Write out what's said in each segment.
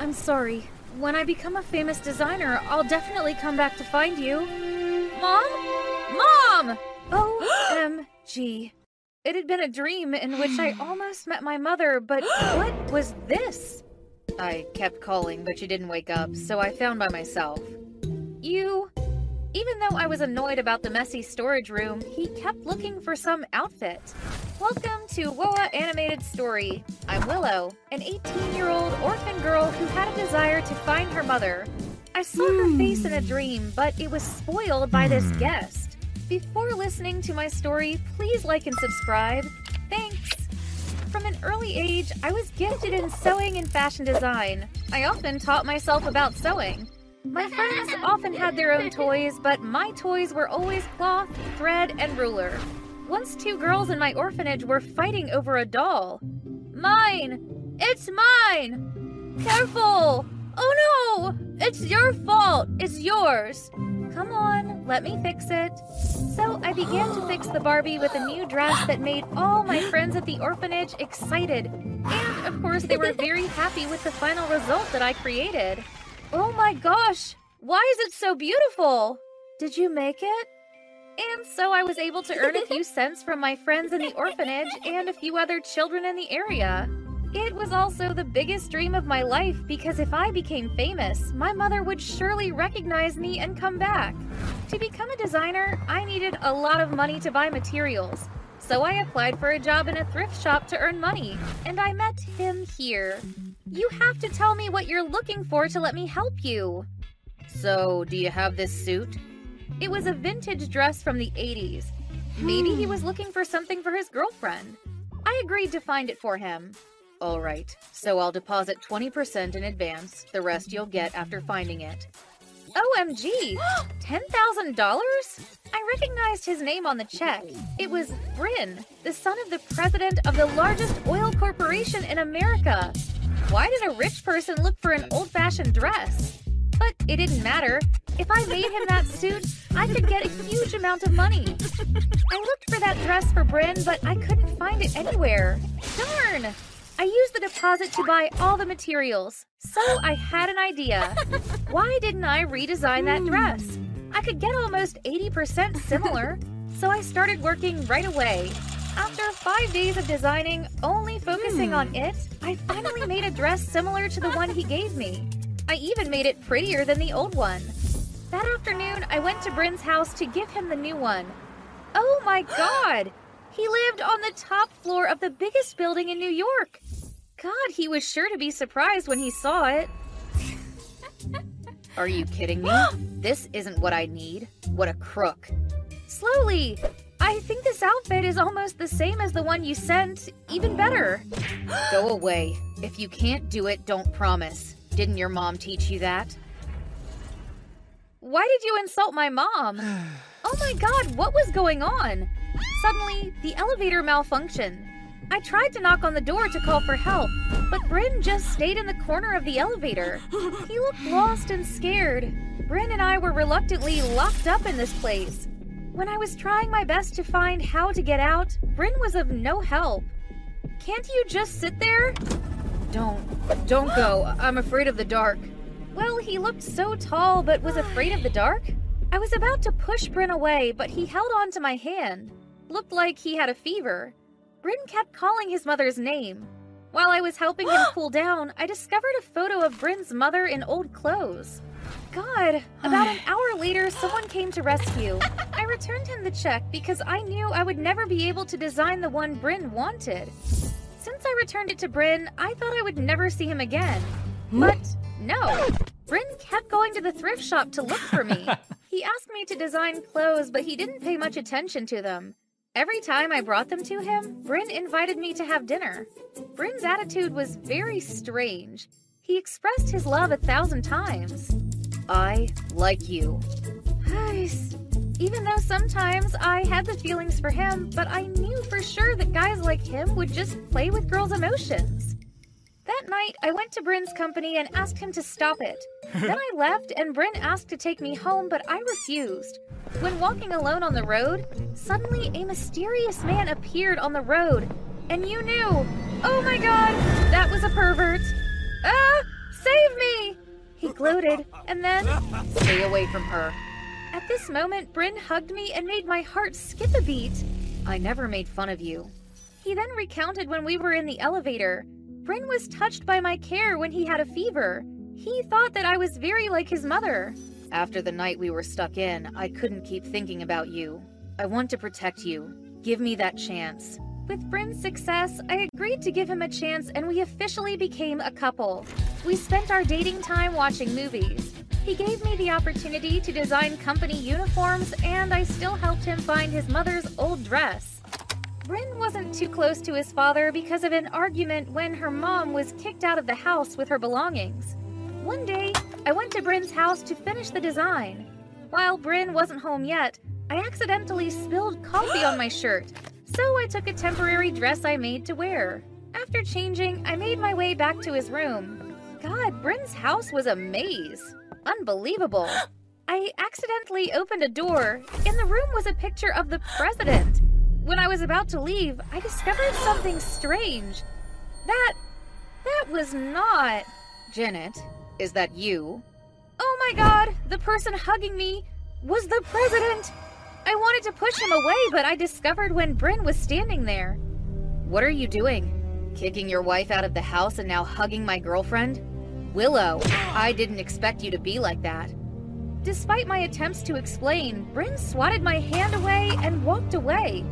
I'm sorry. When I become a famous designer, I'll definitely come back to find you. Mom? Mom! OMG. It had been a dream in which I almost met my mother, but what was this? I kept calling, but she didn't wake up, so I found by myself. You. Even though I was annoyed about the messy storage room, he kept looking for some outfit. Welcome to Woa Animated Story. I'm Willow, an 18 year old orphan girl who had a desire to find her mother. I saw her hmm. face in a dream, but it was spoiled by this hmm. guest. Before listening to my story, please like and subscribe. Thanks. From an early age, I was gifted in sewing and fashion design. I often taught myself about sewing. My friends often had their own toys, but my toys were always cloth, thread, and ruler. Once two girls in my orphanage were fighting over a doll. Mine! It's mine! Careful! Oh no! It's your fault! It's yours! Come on, let me fix it. So I began to fix the Barbie with a new dress that made all my friends at the orphanage excited. And of course, they were very happy with the final result that I created. Oh my gosh! Why is it so beautiful? Did you make it? And so I was able to earn a few cents from my friends in the orphanage and a few other children in the area. It was also the biggest dream of my life because if I became famous, my mother would surely recognize me and come back. To become a designer, I needed a lot of money to buy materials. So I applied for a job in a thrift shop to earn money, and I met him here. You have to tell me what you're looking for to let me help you. So, do you have this suit? It was a vintage dress from the 80s. Maybe he hmm. was looking for something for his girlfriend. I agreed to find it for him. All right, so I'll deposit 20% in advance. The rest you'll get after finding it. OMG! $10,000? I recognized his name on the check. It was Bryn, the son of the president of the largest oil corporation in America. Why did a rich person look for an old fashioned dress? But it didn't matter. If I made him that suit, I could get a huge amount of money. I looked for that dress for Bryn, but I couldn't find it anywhere. Darn! I used the deposit to buy all the materials. So I had an idea. Why didn't I redesign that hmm. dress? I could get almost 80% similar. So I started working right away. After five days of designing, only focusing on hmm. it, I finally made a dress similar to the one he gave me. I even made it prettier than the old one. That afternoon, I went to Bryn's house to give him the new one. Oh my god! He lived on the top floor of the biggest building in New York. God, he was sure to be surprised when he saw it. Are you kidding me? this isn't what I need. What a crook. Slowly! I think this outfit is almost the same as the one you sent, even better. Go away. If you can't do it, don't promise. Didn't your mom teach you that? Why did you insult my mom? Oh my god, what was going on? Suddenly, the elevator malfunctioned. I tried to knock on the door to call for help, but Bryn just stayed in the corner of the elevator. He looked lost and scared. Bryn and I were reluctantly locked up in this place. When I was trying my best to find how to get out, Bryn was of no help. Can't you just sit there? Don't. Don't go. I'm afraid of the dark. Well, he looked so tall but was afraid of the dark. I was about to push Bryn away, but he held on to my hand. Looked like he had a fever. Bryn kept calling his mother's name. While I was helping him cool down, I discovered a photo of Bryn's mother in old clothes. God, about an hour later, someone came to rescue. I returned him the check because I knew I would never be able to design the one Bryn wanted. Since I returned it to Bryn, I thought I would never see him again. But no, Bryn kept going to the thrift shop to look for me. he asked me to design clothes, but he didn't pay much attention to them. Every time I brought them to him, Bryn invited me to have dinner. Bryn's attitude was very strange. He expressed his love a thousand times. I like you. Nice. Even though sometimes I had the feelings for him, but I knew for sure that guys like him would just play with girls' emotions. That night, I went to Bryn's company and asked him to stop it. then I left, and Bryn asked to take me home, but I refused. When walking alone on the road, suddenly a mysterious man appeared on the road, and you knew. Oh my god, that was a pervert. Gloated, and then. Stay away from her. At this moment, Bryn hugged me and made my heart skip a beat. I never made fun of you. He then recounted when we were in the elevator. Bryn was touched by my care when he had a fever. He thought that I was very like his mother. After the night we were stuck in, I couldn't keep thinking about you. I want to protect you. Give me that chance. With Bryn's success, I agreed to give him a chance and we officially became a couple. We spent our dating time watching movies. He gave me the opportunity to design company uniforms, and I still helped him find his mother's old dress. Bryn wasn't too close to his father because of an argument when her mom was kicked out of the house with her belongings. One day, I went to Bryn's house to finish the design. While Bryn wasn't home yet, I accidentally spilled coffee on my shirt, so I took a temporary dress I made to wear. After changing, I made my way back to his room. God, Bryn's house was a maze. Unbelievable. I accidentally opened a door. In the room was a picture of the president. When I was about to leave, I discovered something strange. That. that was not. Janet, is that you? Oh my god, the person hugging me was the president! I wanted to push him away, but I discovered when Bryn was standing there. What are you doing? Kicking your wife out of the house and now hugging my girlfriend? Willow, I didn't expect you to be like that. Despite my attempts to explain, Bryn swatted my hand away and walked away.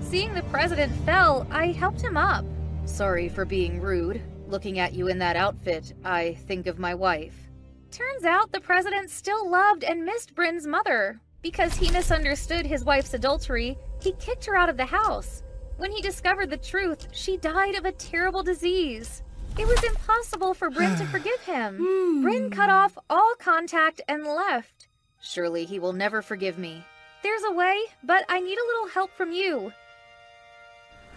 Seeing the president fell, I helped him up. Sorry for being rude. Looking at you in that outfit, I think of my wife. Turns out the president still loved and missed Bryn's mother. Because he misunderstood his wife's adultery, he kicked her out of the house. When he discovered the truth, she died of a terrible disease. It was impossible for Bryn to forgive him. Hmm. Bryn cut off all contact and left. Surely he will never forgive me. There's a way, but I need a little help from you.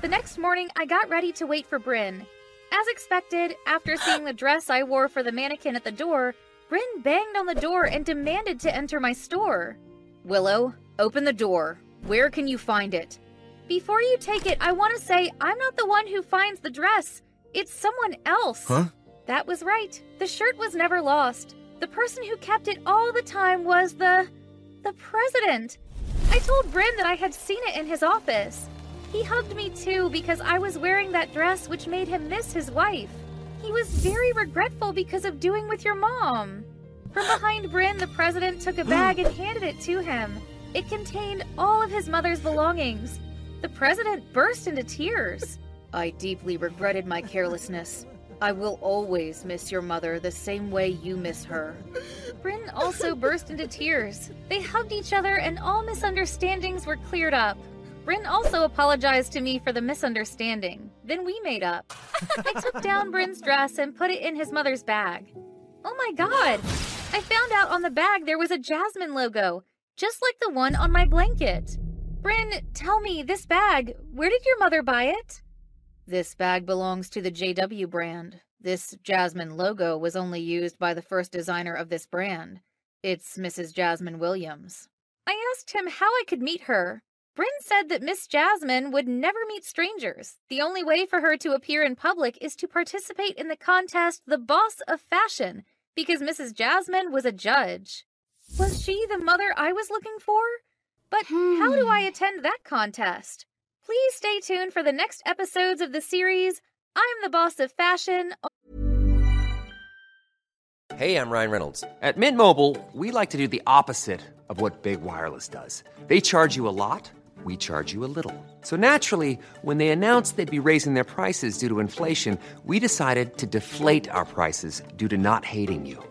The next morning, I got ready to wait for Bryn. As expected, after seeing the dress I wore for the mannequin at the door, Bryn banged on the door and demanded to enter my store. Willow, open the door. Where can you find it? Before you take it, I want to say I'm not the one who finds the dress. It's someone else. Huh? That was right. The shirt was never lost. The person who kept it all the time was the. the president. I told Bryn that I had seen it in his office. He hugged me too because I was wearing that dress which made him miss his wife. He was very regretful because of doing with your mom. From behind Bryn, the president took a bag and handed it to him. It contained all of his mother's belongings. The president burst into tears. I deeply regretted my carelessness. I will always miss your mother the same way you miss her. Bryn also burst into tears. They hugged each other and all misunderstandings were cleared up. Bryn also apologized to me for the misunderstanding. Then we made up. I took down Bryn's dress and put it in his mother's bag. Oh my god! I found out on the bag there was a Jasmine logo, just like the one on my blanket. Bryn, tell me, this bag, where did your mother buy it? This bag belongs to the JW brand. This Jasmine logo was only used by the first designer of this brand. It's Mrs. Jasmine Williams. I asked him how I could meet her. Bryn said that Miss Jasmine would never meet strangers. The only way for her to appear in public is to participate in the contest The Boss of Fashion, because Mrs. Jasmine was a judge. Was she the mother I was looking for? But how do I hmm. attend that contest? Please stay tuned for the next episodes of the series I'm the Boss of Fashion. Hey, I'm Ryan Reynolds. At Mint Mobile, we like to do the opposite of what Big Wireless does. They charge you a lot, we charge you a little. So naturally, when they announced they'd be raising their prices due to inflation, we decided to deflate our prices due to not hating you.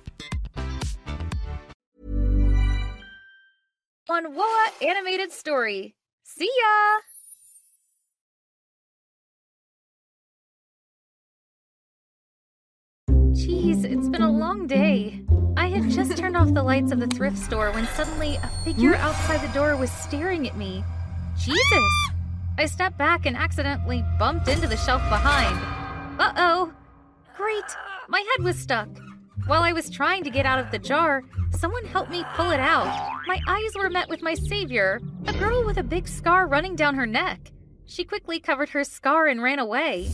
on Woa Animated Story. See ya! Jeez, it's been a long day. I had just turned off the lights of the thrift store when suddenly a figure outside the door was staring at me. Jesus! I stepped back and accidentally bumped into the shelf behind. Uh oh! Great! My head was stuck. While I was trying to get out of the jar, someone helped me pull it out. My eyes were met with my savior, a girl with a big scar running down her neck. She quickly covered her scar and ran away.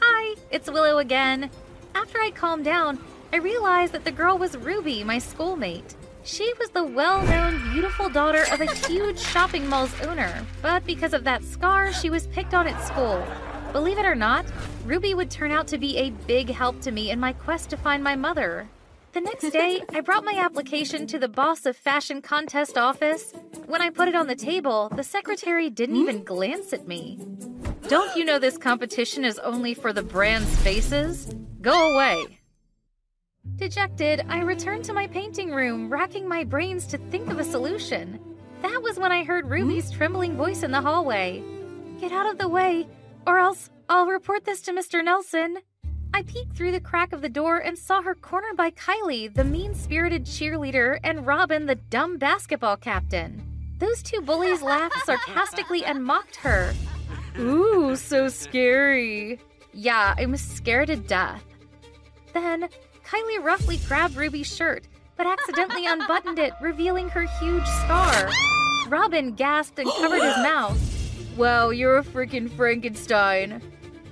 Hi, it's Willow again. After I calmed down, I realized that the girl was Ruby, my schoolmate. She was the well known, beautiful daughter of a huge shopping mall's owner, but because of that scar, she was picked on at school. Believe it or not, Ruby would turn out to be a big help to me in my quest to find my mother. The next day, I brought my application to the Boss of Fashion contest office. When I put it on the table, the secretary didn't hmm? even glance at me. Don't you know this competition is only for the brand's faces? Go away. Dejected, I returned to my painting room, racking my brains to think of a solution. That was when I heard hmm? Ruby's trembling voice in the hallway. Get out of the way, or else I'll report this to Mr. Nelson. I peeked through the crack of the door and saw her cornered by Kylie, the mean spirited cheerleader, and Robin, the dumb basketball captain. Those two bullies laughed sarcastically and mocked her. Ooh, so scary. Yeah, I was scared to death. Then, Kylie roughly grabbed Ruby's shirt, but accidentally unbuttoned it, revealing her huge scar. Robin gasped and covered his mouth. Wow, you're a freaking Frankenstein.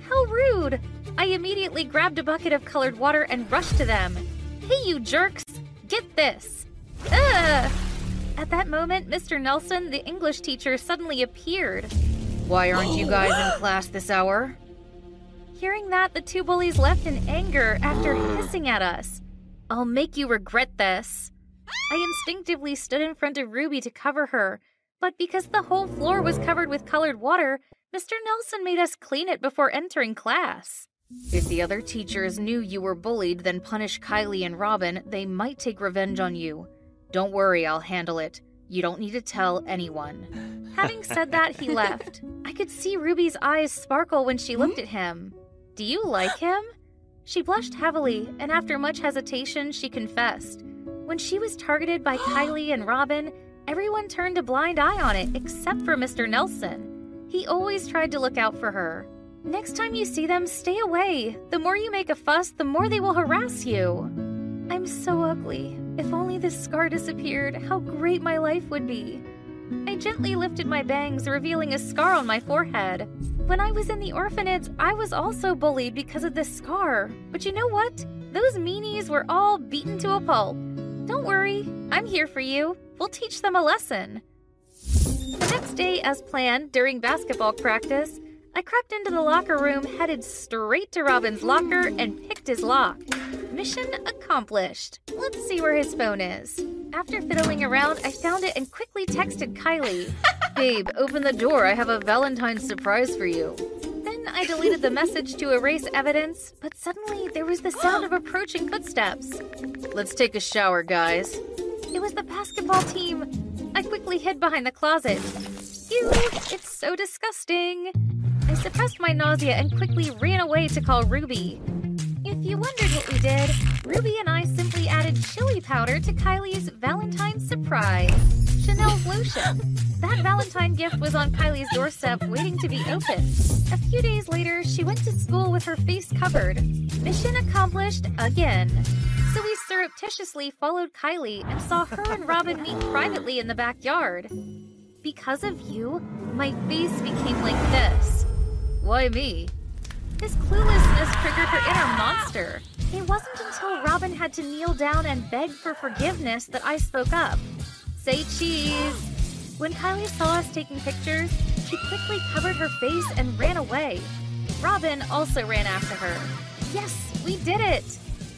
How rude! I immediately grabbed a bucket of colored water and rushed to them. Hey, you jerks! Get this! Ugh! At that moment, Mr. Nelson, the English teacher, suddenly appeared. Why aren't you guys in class this hour? Hearing that, the two bullies left in anger after hissing at us. I'll make you regret this. I instinctively stood in front of Ruby to cover her, but because the whole floor was covered with colored water, Mr. Nelson made us clean it before entering class. If the other teachers knew you were bullied, then punish Kylie and Robin, they might take revenge on you. Don't worry, I'll handle it. You don't need to tell anyone. Having said that, he left. I could see Ruby's eyes sparkle when she looked at him. Do you like him? She blushed heavily, and after much hesitation, she confessed. When she was targeted by Kylie and Robin, everyone turned a blind eye on it except for Mr. Nelson. He always tried to look out for her. Next time you see them, stay away. The more you make a fuss, the more they will harass you. I'm so ugly. If only this scar disappeared, how great my life would be. I gently lifted my bangs, revealing a scar on my forehead. When I was in the orphanage, I was also bullied because of this scar. But you know what? Those meanies were all beaten to a pulp. Don't worry, I'm here for you. We'll teach them a lesson. The next day, as planned, during basketball practice, I crept into the locker room, headed straight to Robin's locker, and picked his lock. Mission accomplished. Let's see where his phone is. After fiddling around, I found it and quickly texted Kylie. Babe, open the door. I have a Valentine's surprise for you. Then I deleted the message to erase evidence, but suddenly there was the sound of approaching footsteps. Let's take a shower, guys. It was the basketball team. I quickly hid behind the closet. Ew, it's so disgusting. I suppressed my nausea and quickly ran away to call Ruby. If you wondered what we did, Ruby and I simply added chili powder to Kylie's Valentine's surprise Chanel's lotion. That Valentine gift was on Kylie's doorstep waiting to be opened. A few days later, she went to school with her face covered. Mission accomplished again. So we surreptitiously followed Kylie and saw her and Robin meet privately in the backyard. Because of you, my face became like this. Why me? This cluelessness triggered her inner monster. It wasn't until Robin had to kneel down and beg for forgiveness that I spoke up. Say cheese! When Kylie saw us taking pictures, she quickly covered her face and ran away. Robin also ran after her. Yes, we did it!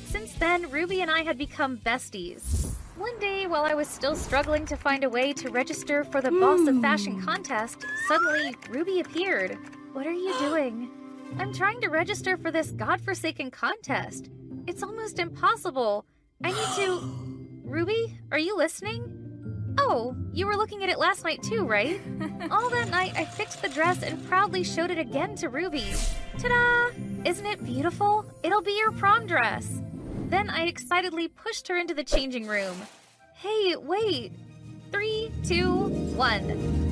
Since then, Ruby and I had become besties. One day, while I was still struggling to find a way to register for the Boss of hmm. Fashion contest, suddenly Ruby appeared. What are you doing? I'm trying to register for this godforsaken contest. It's almost impossible. I need to. Ruby, are you listening? Oh, you were looking at it last night too, right? All that night, I fixed the dress and proudly showed it again to Ruby. Ta da! Isn't it beautiful? It'll be your prom dress. Then I excitedly pushed her into the changing room. Hey, wait! Three, two, one.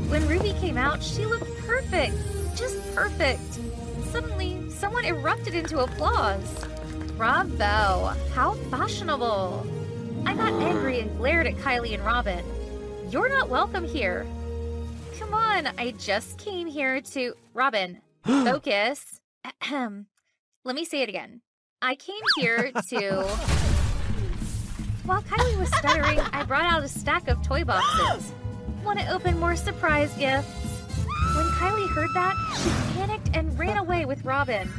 When Ruby came out, she looked perfect. Just perfect. Suddenly, someone erupted into applause. Bravo! How fashionable! I got angry and glared at Kylie and Robin. You're not welcome here. Come on, I just came here to. Robin, focus. Ahem. Let me say it again. I came here to. While Kylie was stuttering, I brought out a stack of toy boxes. Want to open more surprise gifts? Kylie heard that, she panicked and ran away with Robin.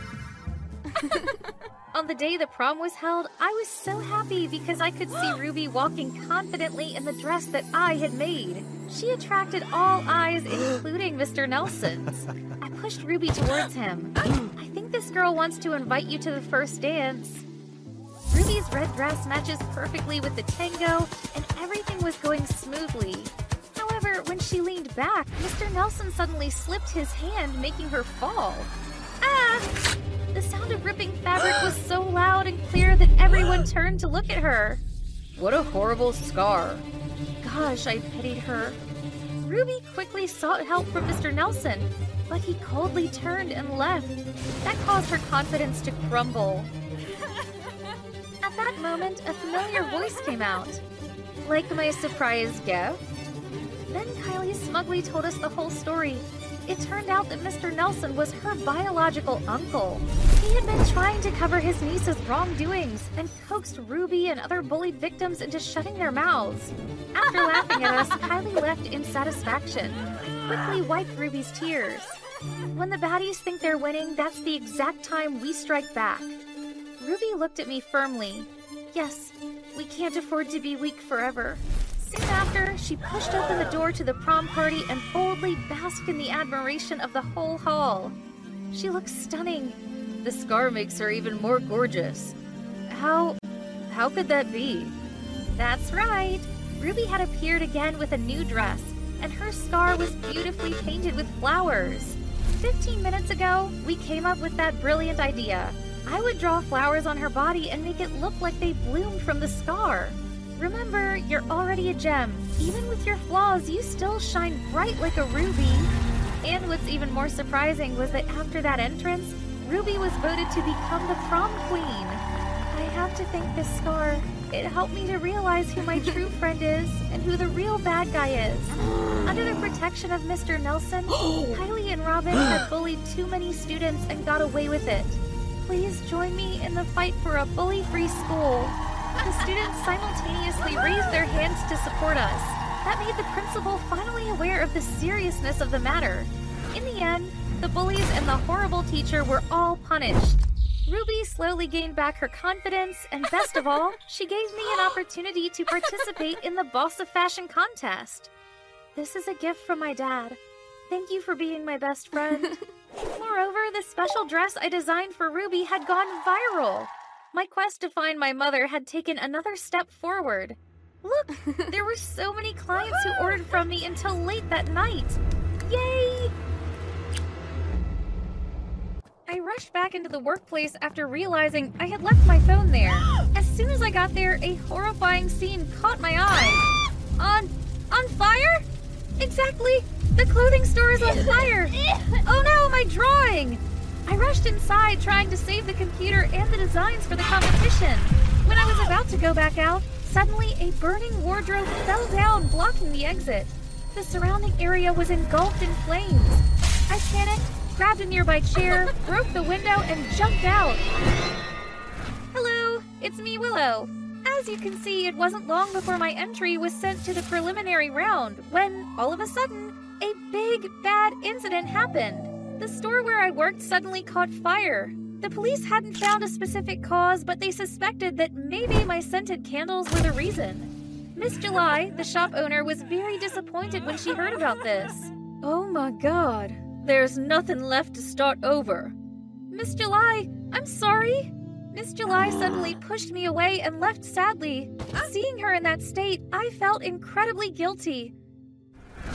On the day the prom was held, I was so happy because I could see Ruby walking confidently in the dress that I had made. She attracted all eyes, including Mr. Nelson's. I pushed Ruby towards him. I think this girl wants to invite you to the first dance. Ruby's red dress matches perfectly with the tango, and everything was going smoothly. However, when she leaned back, Mr. Nelson suddenly slipped his hand, making her fall. Ah! The sound of ripping fabric was so loud and clear that everyone turned to look at her. What a horrible scar. Gosh, I pitied her. Ruby quickly sought help from Mr. Nelson, but he coldly turned and left. That caused her confidence to crumble. At that moment, a familiar voice came out. Like my surprise gift? Then Kylie smugly told us the whole story. It turned out that Mr. Nelson was her biological uncle. He had been trying to cover his niece's wrongdoings and coaxed Ruby and other bullied victims into shutting their mouths. After laughing at us, Kylie left in satisfaction, quickly wiped Ruby's tears. When the baddies think they're winning, that's the exact time we strike back. Ruby looked at me firmly. Yes, we can't afford to be weak forever. She pushed open the door to the prom party and boldly basked in the admiration of the whole hall. She looks stunning. The scar makes her even more gorgeous. How. how could that be? That's right. Ruby had appeared again with a new dress, and her scar was beautifully painted with flowers. Fifteen minutes ago, we came up with that brilliant idea. I would draw flowers on her body and make it look like they bloomed from the scar. Remember, you're already a gem. Even with your flaws, you still shine bright like a ruby. And what's even more surprising was that after that entrance, Ruby was voted to become the prom queen. I have to thank this scar. It helped me to realize who my true friend is and who the real bad guy is. Under the protection of Mr. Nelson, Kylie and Robin had bullied too many students and got away with it. Please join me in the fight for a bully free school. The students simultaneously raised their hands to support us. That made the principal finally aware of the seriousness of the matter. In the end, the bullies and the horrible teacher were all punished. Ruby slowly gained back her confidence, and best of all, she gave me an opportunity to participate in the Boss of Fashion contest. This is a gift from my dad. Thank you for being my best friend. Moreover, the special dress I designed for Ruby had gone viral. My quest to find my mother had taken another step forward. Look, there were so many clients who ordered from me until late that night. Yay! I rushed back into the workplace after realizing I had left my phone there. As soon as I got there, a horrifying scene caught my eye. On on fire? Exactly. The clothing store is on fire. Oh no, my drawing! I rushed inside trying to save the computer and the designs for the competition. When I was about to go back out, suddenly a burning wardrobe fell down, blocking the exit. The surrounding area was engulfed in flames. I panicked, grabbed a nearby chair, broke the window, and jumped out. Hello, it's me, Willow. As you can see, it wasn't long before my entry was sent to the preliminary round when, all of a sudden, a big, bad incident happened. The store where I worked suddenly caught fire. The police hadn't found a specific cause, but they suspected that maybe my scented candles were the reason. Miss July, the shop owner, was very disappointed when she heard about this. Oh my god, there's nothing left to start over. Miss July, I'm sorry. Miss July suddenly pushed me away and left sadly. Seeing her in that state, I felt incredibly guilty.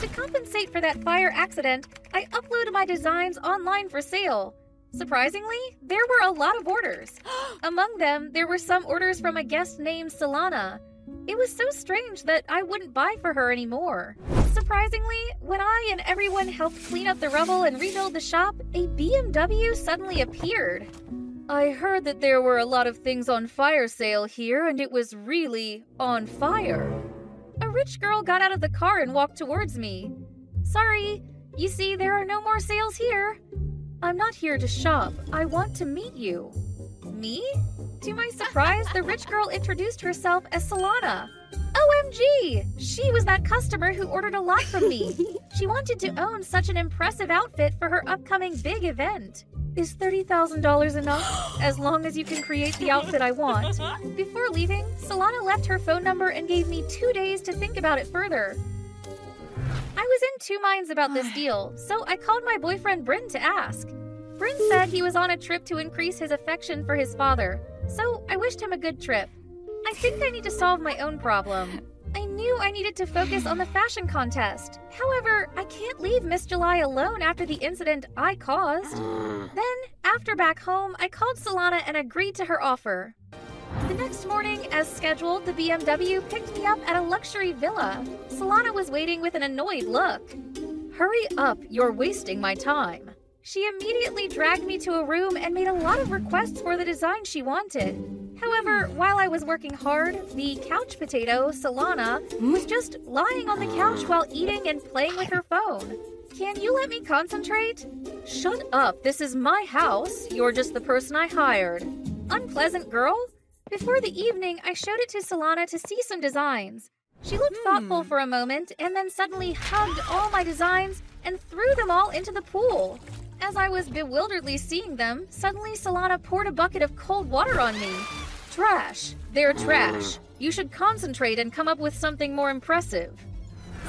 To compensate for that fire accident, I uploaded my designs online for sale. Surprisingly, there were a lot of orders. Among them, there were some orders from a guest named Solana. It was so strange that I wouldn't buy for her anymore. Surprisingly, when I and everyone helped clean up the rubble and rebuild the shop, a BMW suddenly appeared. I heard that there were a lot of things on fire sale here, and it was really on fire. A rich girl got out of the car and walked towards me. Sorry, you see, there are no more sales here. I'm not here to shop. I want to meet you. Me? To my surprise, the rich girl introduced herself as Solana. OMG! She was that customer who ordered a lot from me. she wanted to own such an impressive outfit for her upcoming big event. Is $30,000 enough? As long as you can create the outfit I want. Before leaving, Solana left her phone number and gave me two days to think about it further. I was in two minds about this deal, so I called my boyfriend Bryn to ask. Bryn said he was on a trip to increase his affection for his father, so I wished him a good trip. I think I need to solve my own problem. I knew I needed to focus on the fashion contest. However, I can't leave Miss July alone after the incident I caused. Then, after back home, I called Solana and agreed to her offer. The next morning, as scheduled, the BMW picked me up at a luxury villa. Solana was waiting with an annoyed look. Hurry up, you're wasting my time. She immediately dragged me to a room and made a lot of requests for the design she wanted. However, while I was working hard, the couch potato, Solana, was just lying on the couch while eating and playing with her phone. Can you let me concentrate? Shut up, this is my house. You're just the person I hired. Unpleasant girl? Before the evening, I showed it to Solana to see some designs. She looked hmm. thoughtful for a moment and then suddenly hugged all my designs and threw them all into the pool. As I was bewilderedly seeing them, suddenly Solana poured a bucket of cold water on me. Trash. They're trash. You should concentrate and come up with something more impressive.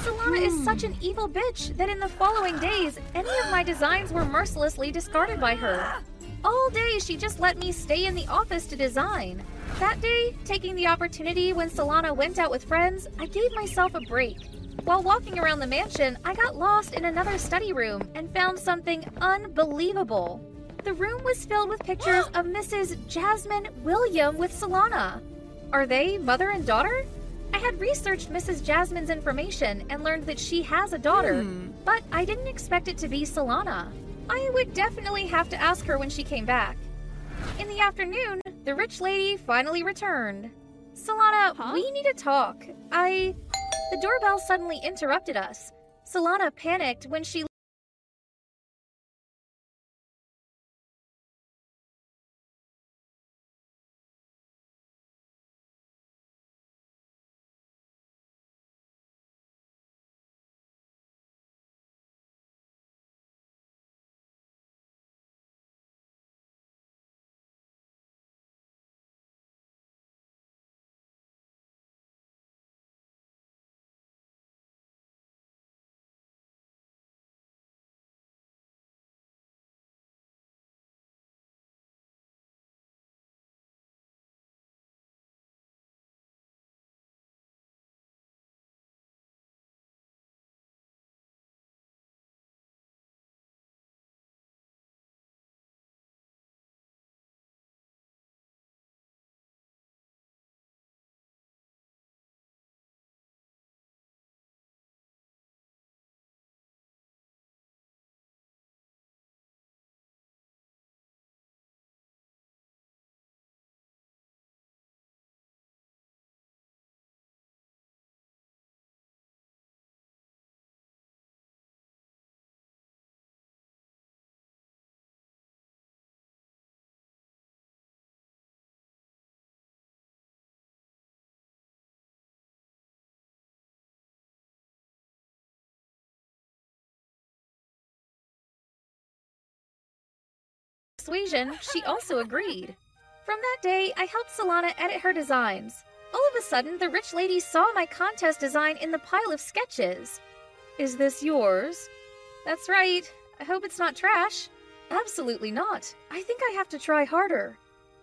Solana is such an evil bitch that in the following days, any of my designs were mercilessly discarded by her. All day, she just let me stay in the office to design. That day, taking the opportunity when Solana went out with friends, I gave myself a break. While walking around the mansion, I got lost in another study room and found something unbelievable. The room was filled with pictures of Mrs. Jasmine William with Solana. Are they mother and daughter? I had researched Mrs. Jasmine's information and learned that she has a daughter, hmm. but I didn't expect it to be Solana. I would definitely have to ask her when she came back. In the afternoon, the rich lady finally returned. Solana, we need to talk. I. The doorbell suddenly interrupted us. Solana panicked when she persuasion, she also agreed. From that day, I helped Solana edit her designs. All of a sudden, the rich lady saw my contest design in the pile of sketches. Is this yours? That's right. I hope it's not trash. Absolutely not. I think I have to try harder.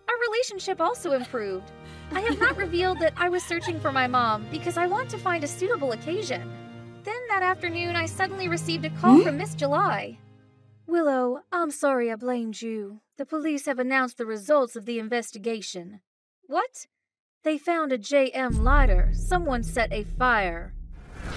Our relationship also improved. I have not revealed that I was searching for my mom because I want to find a suitable occasion. Then that afternoon, I suddenly received a call hmm? from Miss July. Willow, I'm sorry I blamed you. The police have announced the results of the investigation. What? They found a JM lighter. Someone set a fire.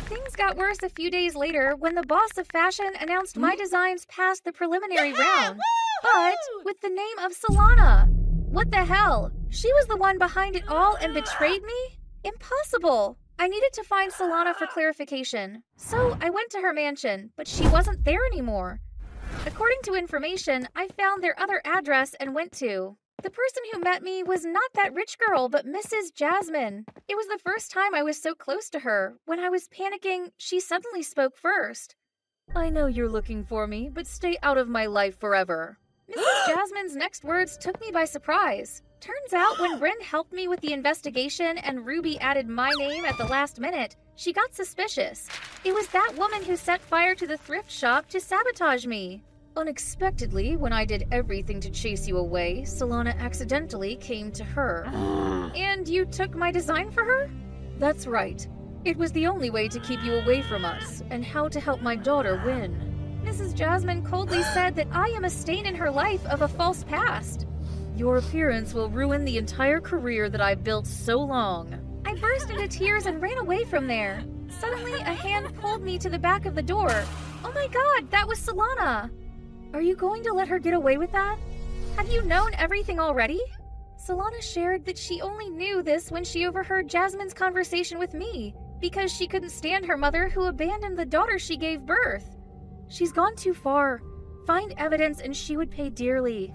Things got worse a few days later when the boss of fashion announced my hmm? designs passed the preliminary round. But with the name of Solana. What the hell? She was the one behind it all and betrayed me? Impossible. I needed to find Solana for clarification. So I went to her mansion, but she wasn't there anymore. According to information, I found their other address and went to. The person who met me was not that rich girl, but Mrs. Jasmine. It was the first time I was so close to her. When I was panicking, she suddenly spoke first. I know you're looking for me, but stay out of my life forever. Mrs. Jasmine's next words took me by surprise. Turns out when Bryn helped me with the investigation and Ruby added my name at the last minute, she got suspicious. It was that woman who set fire to the thrift shop to sabotage me. Unexpectedly, when I did everything to chase you away, Solana accidentally came to her. and you took my design for her? That's right. It was the only way to keep you away from us, and how to help my daughter win. Mrs. Jasmine coldly said that I am a stain in her life of a false past. Your appearance will ruin the entire career that I built so long. I burst into tears and ran away from there. Suddenly, a hand pulled me to the back of the door. Oh my god, that was Solana! Are you going to let her get away with that? Have you known everything already? Solana shared that she only knew this when she overheard Jasmine's conversation with me, because she couldn't stand her mother who abandoned the daughter she gave birth. She's gone too far. Find evidence and she would pay dearly.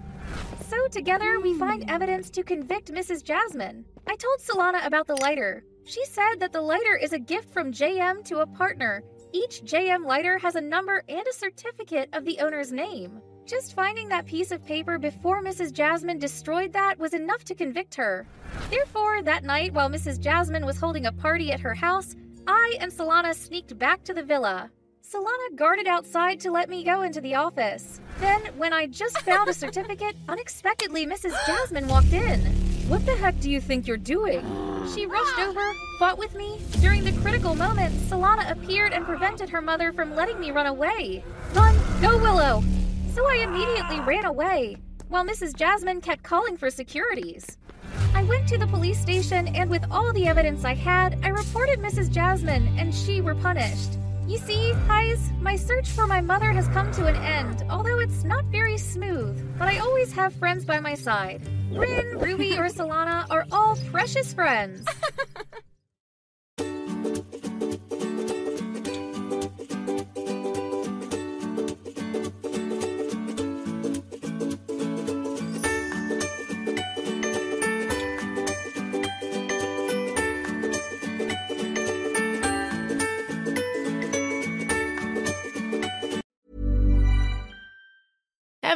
So together we hmm. find evidence to convict Mrs. Jasmine. I told Solana about the lighter. She said that the lighter is a gift from JM to a partner. Each JM lighter has a number and a certificate of the owner's name. Just finding that piece of paper before Mrs. Jasmine destroyed that was enough to convict her. Therefore, that night while Mrs. Jasmine was holding a party at her house, I and Solana sneaked back to the villa. Solana guarded outside to let me go into the office. Then, when I just found a certificate, unexpectedly Mrs. Jasmine walked in. What the heck do you think you're doing? She mm. rushed over, fought with me. During the critical moment, Solana appeared and prevented her mother from letting me run away. Run! Go, Willow! So I immediately ran away, while Mrs. Jasmine kept calling for securities. I went to the police station, and with all the evidence I had, I reported Mrs. Jasmine, and she were punished. You see, Heis, my search for my mother has come to an end, although it's not very smooth, but I always have friends by my side. Bryn, Ruby, or Solana are all precious friends.